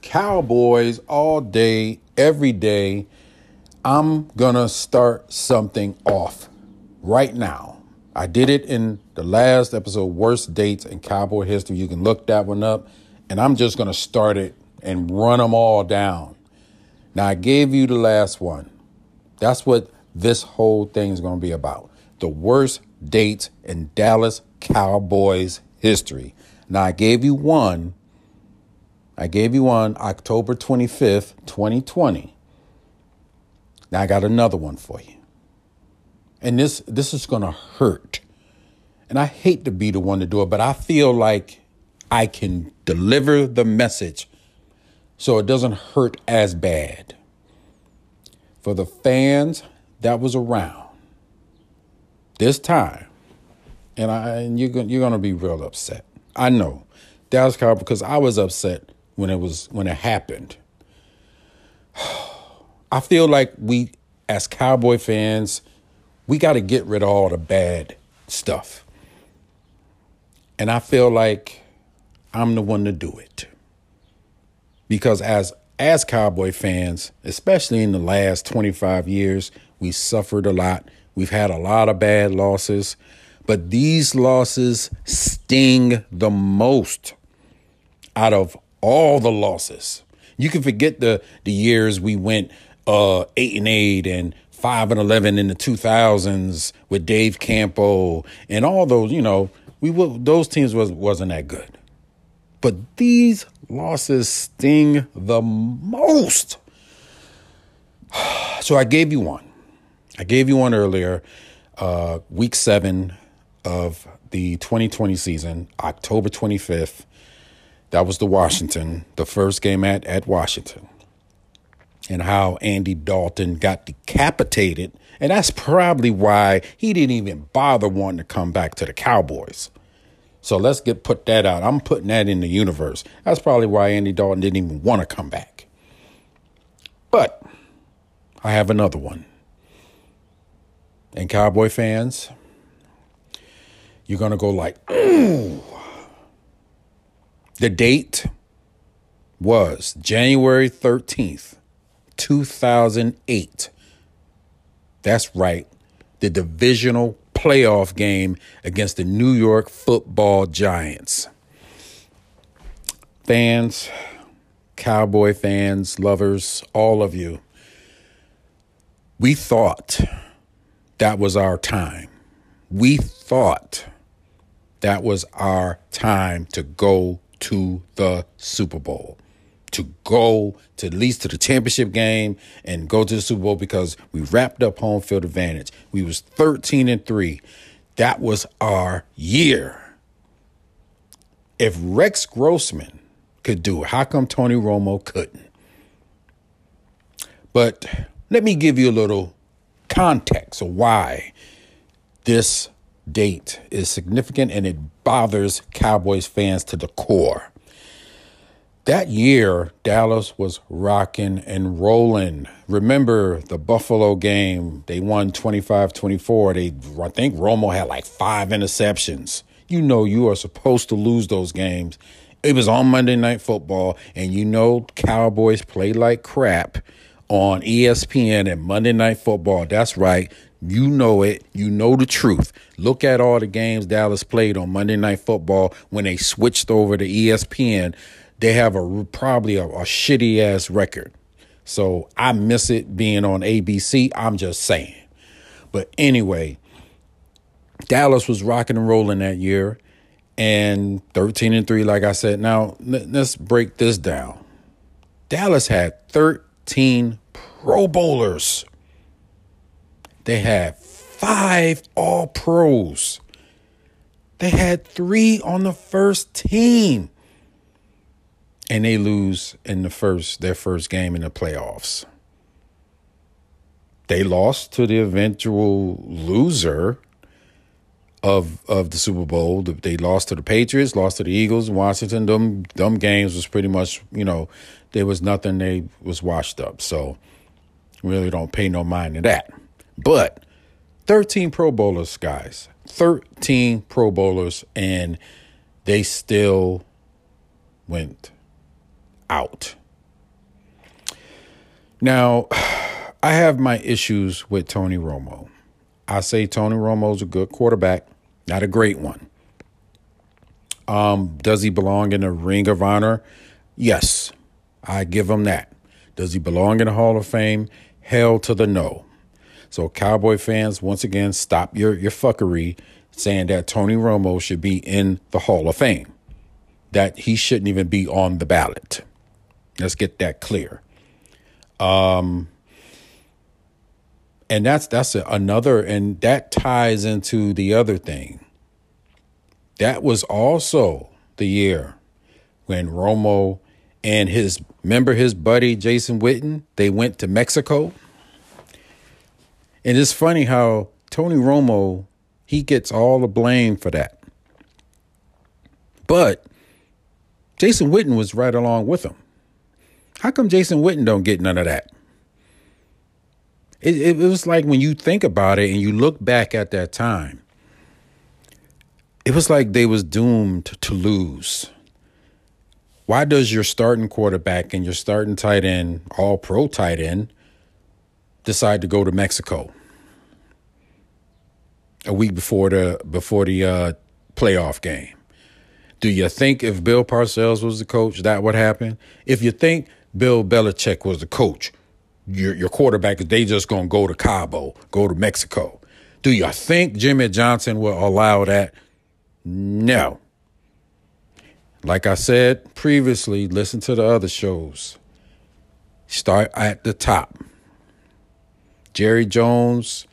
Cowboys all day, every day. I'm gonna start something off right now. I did it in the last episode, Worst Dates in Cowboy History. You can look that one up. And I'm just gonna start it and run them all down. Now, I gave you the last one. That's what this whole thing is gonna be about. The worst dates in Dallas Cowboys history. Now, I gave you one I gave you one October 25th, 2020. Now I got another one for you. And this this is going to hurt. And I hate to be the one to do it, but I feel like I can deliver the message so it doesn't hurt as bad. For the fans that was around this time, and I and you're gonna, you're to be real upset. I know. Dallas Cowboys because I was upset when it was when it happened. I feel like we as cowboy fans, we got to get rid of all the bad stuff. And I feel like I'm the one to do it. Because as as cowboy fans, especially in the last 25 years, we suffered a lot. We've had a lot of bad losses, but these losses sting the most out of all the losses. You can forget the the years we went uh, eight and eight and five and eleven in the two thousands with Dave Campo and all those. You know, we those teams was wasn't that good, but these losses sting the most. So I gave you one. I gave you one earlier, uh, week seven of the 2020 season, October 25th. That was the Washington, the first game at, at Washington. And how Andy Dalton got decapitated. And that's probably why he didn't even bother wanting to come back to the Cowboys. So let's get put that out. I'm putting that in the universe. That's probably why Andy Dalton didn't even want to come back. But I have another one. And Cowboy fans, you're going to go like, ooh. The date was January 13th, 2008. That's right. The divisional playoff game against the New York football giants. Fans, cowboy fans, lovers, all of you, we thought that was our time. We thought that was our time to go to the Super Bowl, to go to at least to the championship game and go to the Super Bowl because we wrapped up home field advantage. We was 13 and 3. That was our year. If Rex Grossman could do it, how come Tony Romo couldn't? But let me give you a little context of why this date is significant and it bothers Cowboys fans to the core. That year, Dallas was rocking and rolling. Remember the Buffalo game? They won 25 24. They, I think Romo had like five interceptions. You know, you are supposed to lose those games. It was on Monday Night Football, and you know, Cowboys play like crap on ESPN and Monday Night Football. That's right. You know it. You know the truth. Look at all the games Dallas played on Monday Night Football when they switched over to ESPN. They have a probably a, a shitty ass record. So I miss it being on ABC. I'm just saying. But anyway, Dallas was rocking and rolling that year and 13 and 3 like I said. Now, let's break this down. Dallas had 13 Pro Bowlers. They had five All Pros. They had three on the first team. And they lose in the first their first game in the playoffs. They lost to the eventual loser of of the Super Bowl. They lost to the Patriots, lost to the Eagles, Washington. Them them games was pretty much, you know, there was nothing they was washed up. So really don't pay no mind to that. But 13 Pro Bowlers, guys. 13 Pro Bowlers, and they still went out. Now, I have my issues with Tony Romo. I say Tony Romo's a good quarterback, not a great one. Um, does he belong in the Ring of Honor? Yes, I give him that. Does he belong in the Hall of Fame? Hell to the no. So, Cowboy fans, once again, stop your, your fuckery saying that Tony Romo should be in the Hall of Fame, that he shouldn't even be on the ballot. Let's get that clear. Um, and that's that's another, and that ties into the other thing. That was also the year when Romo and his member his buddy Jason Witten they went to Mexico and it's funny how Tony Romo, he gets all the blame for that. But Jason Witten was right along with him. How come Jason Witten don't get none of that? It, it, was like when you think about it and you look back at that time, it was like they was doomed to lose. Why does your starting quarterback and your starting tight end, all pro tight end, decide to go to Mexico a week before the before the uh, playoff game. Do you think if Bill Parcells was the coach, that would happen? If you think Bill Belichick was the coach, your your quarterback is they just gonna go to Cabo, go to Mexico. Do you think Jimmy Johnson will allow that? No. Like I said previously, listen to the other shows. Start at the top. Jerry Jones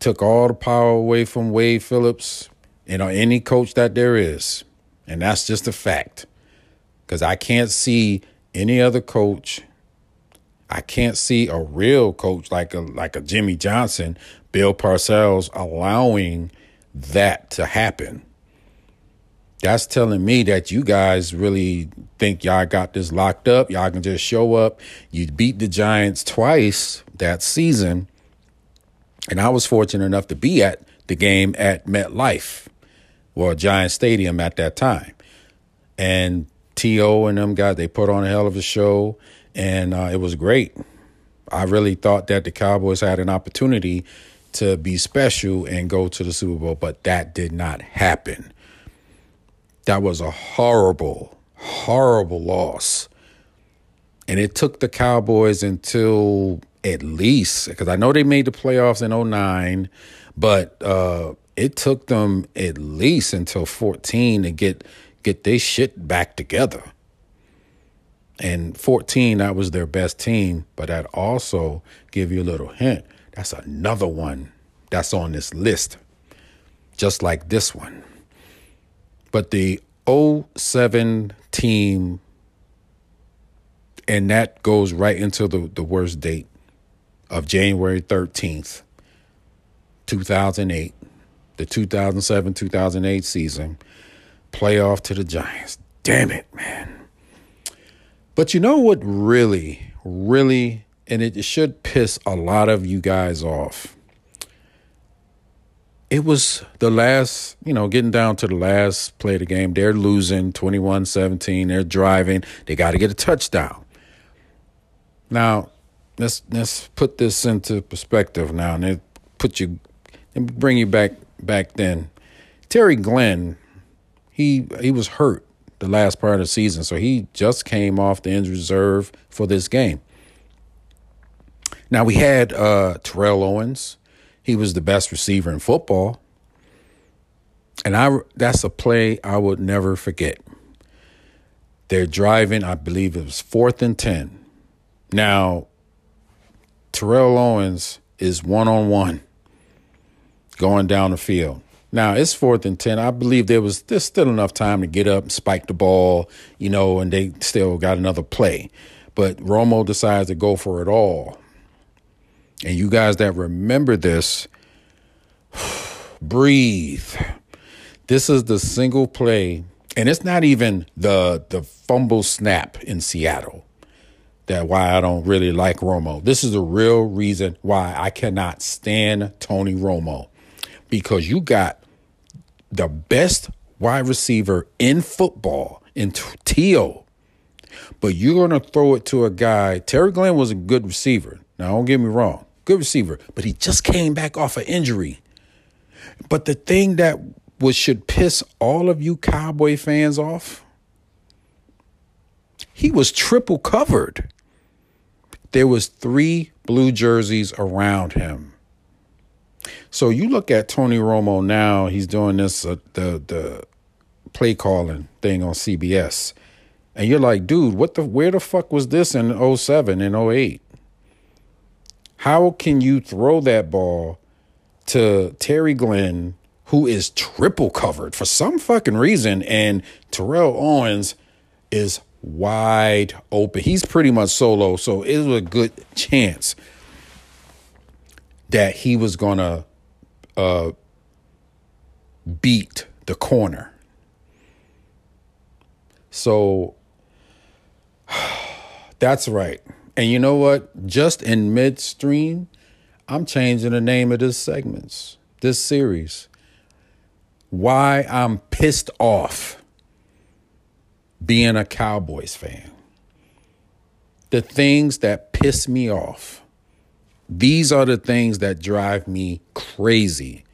took all the power away from Wade Phillips and uh, any coach that there is. And that's just a fact. Because I can't see any other coach. I can't see a real coach like a like a Jimmy Johnson, Bill Parcells allowing that to happen. That's telling me that you guys really think y'all got this locked up. Y'all can just show up. You beat the Giants twice that season and I was fortunate enough to be at the game at MetLife or Giant Stadium at that time. And T.O. and them guys, they put on a hell of a show, and uh, it was great. I really thought that the Cowboys had an opportunity to be special and go to the Super Bowl, but that did not happen. That was a horrible, horrible loss. And it took the Cowboys until at least because I know they made the playoffs in 09, but uh, it took them at least until 14 to get get their shit back together. And 14, that was their best team, but that also give you a little hint. That's another one that's on this list, just like this one. But the 07 team, and that goes right into the, the worst date of January 13th, 2008, the 2007 2008 season, playoff to the Giants. Damn it, man. But you know what really, really, and it should piss a lot of you guys off. It was the last, you know, getting down to the last play of the game. They're losing 21 17. They're driving. They got to get a touchdown. Now, let's let's put this into perspective now, and put you and bring you back back then. Terry Glenn, he he was hurt the last part of the season, so he just came off the injured reserve for this game. Now we had uh, Terrell Owens. He was the best receiver in football. And I that's a play I would never forget. They're driving, I believe it was fourth and 10. Now, Terrell Owens is one on one going down the field. Now it's fourth and ten. I believe there was there's still enough time to get up and spike the ball, you know, and they still got another play. But Romo decides to go for it all. And you guys that remember this, breathe. This is the single play, and it's not even the the fumble snap in Seattle that why I don't really like Romo. This is the real reason why I cannot stand Tony Romo because you got the best wide receiver in football in T.O. But you're going to throw it to a guy. Terry Glenn was a good receiver. Now, don't get me wrong, good receiver, but he just came back off an injury. But the thing that was should piss all of you Cowboy fans off, he was triple covered. There was three blue jerseys around him. So you look at Tony Romo now, he's doing this uh, the the play calling thing on CBS. And you're like, dude, what the where the fuck was this in 07 and 08? How can you throw that ball to Terry Glenn, who is triple covered for some fucking reason, and Terrell Owens is wide open. He's pretty much solo, so it was a good chance that he was gonna uh, beat the corner. So that's right. And you know what? Just in midstream, I'm changing the name of this segments, this series. Why I'm pissed off being a Cowboys fan. The things that piss me off. These are the things that drive me crazy.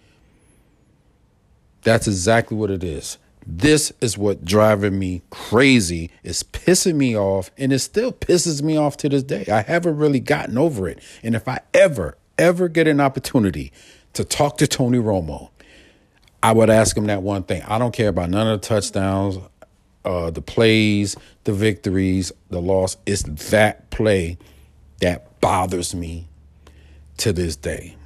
That's exactly what it is. This is what driving me crazy. It's pissing me off, and it still pisses me off to this day. I haven't really gotten over it. And if I ever, ever get an opportunity to talk to Tony Romo, I would ask him that one thing. I don't care about none of the touchdowns, uh, the plays, the victories, the loss. It's that play that bothers me to this day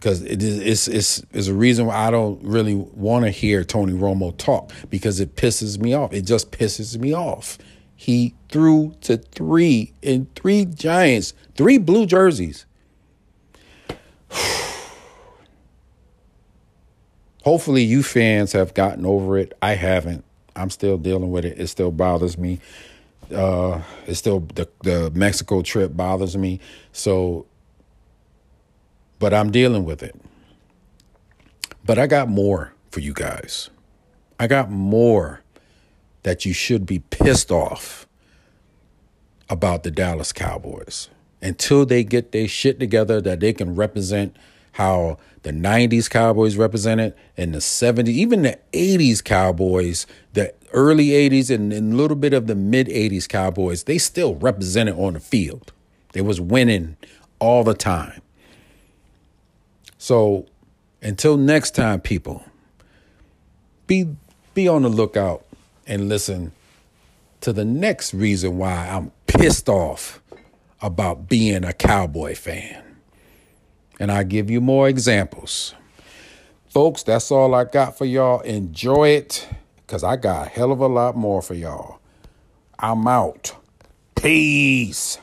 because it is it's, it's, it's a reason why I don't really want to hear Tony Romo talk because it pisses me off. It just pisses me off. He threw to three in three Giants, three blue jerseys. Hopefully, you fans have gotten over it. I haven't. I'm still dealing with it. It still bothers me. Uh, it's still the the Mexico trip bothers me. So but I'm dealing with it. But I got more for you guys. I got more that you should be pissed off about the Dallas Cowboys until they get their shit together that they can represent how the 90s Cowboys represented and the 70s, even the 80s Cowboys, the early 80s and, a little bit of the mid 80s Cowboys, they still represented on the field. They was winning all the time. So until next time, people, be be on the lookout and listen to the next reason why I'm pissed off about being a cowboy fan. And I give you more examples. Folks, that's all I got for y'all. Enjoy it because I got a hell of a lot more for y'all. I'm out. Peace.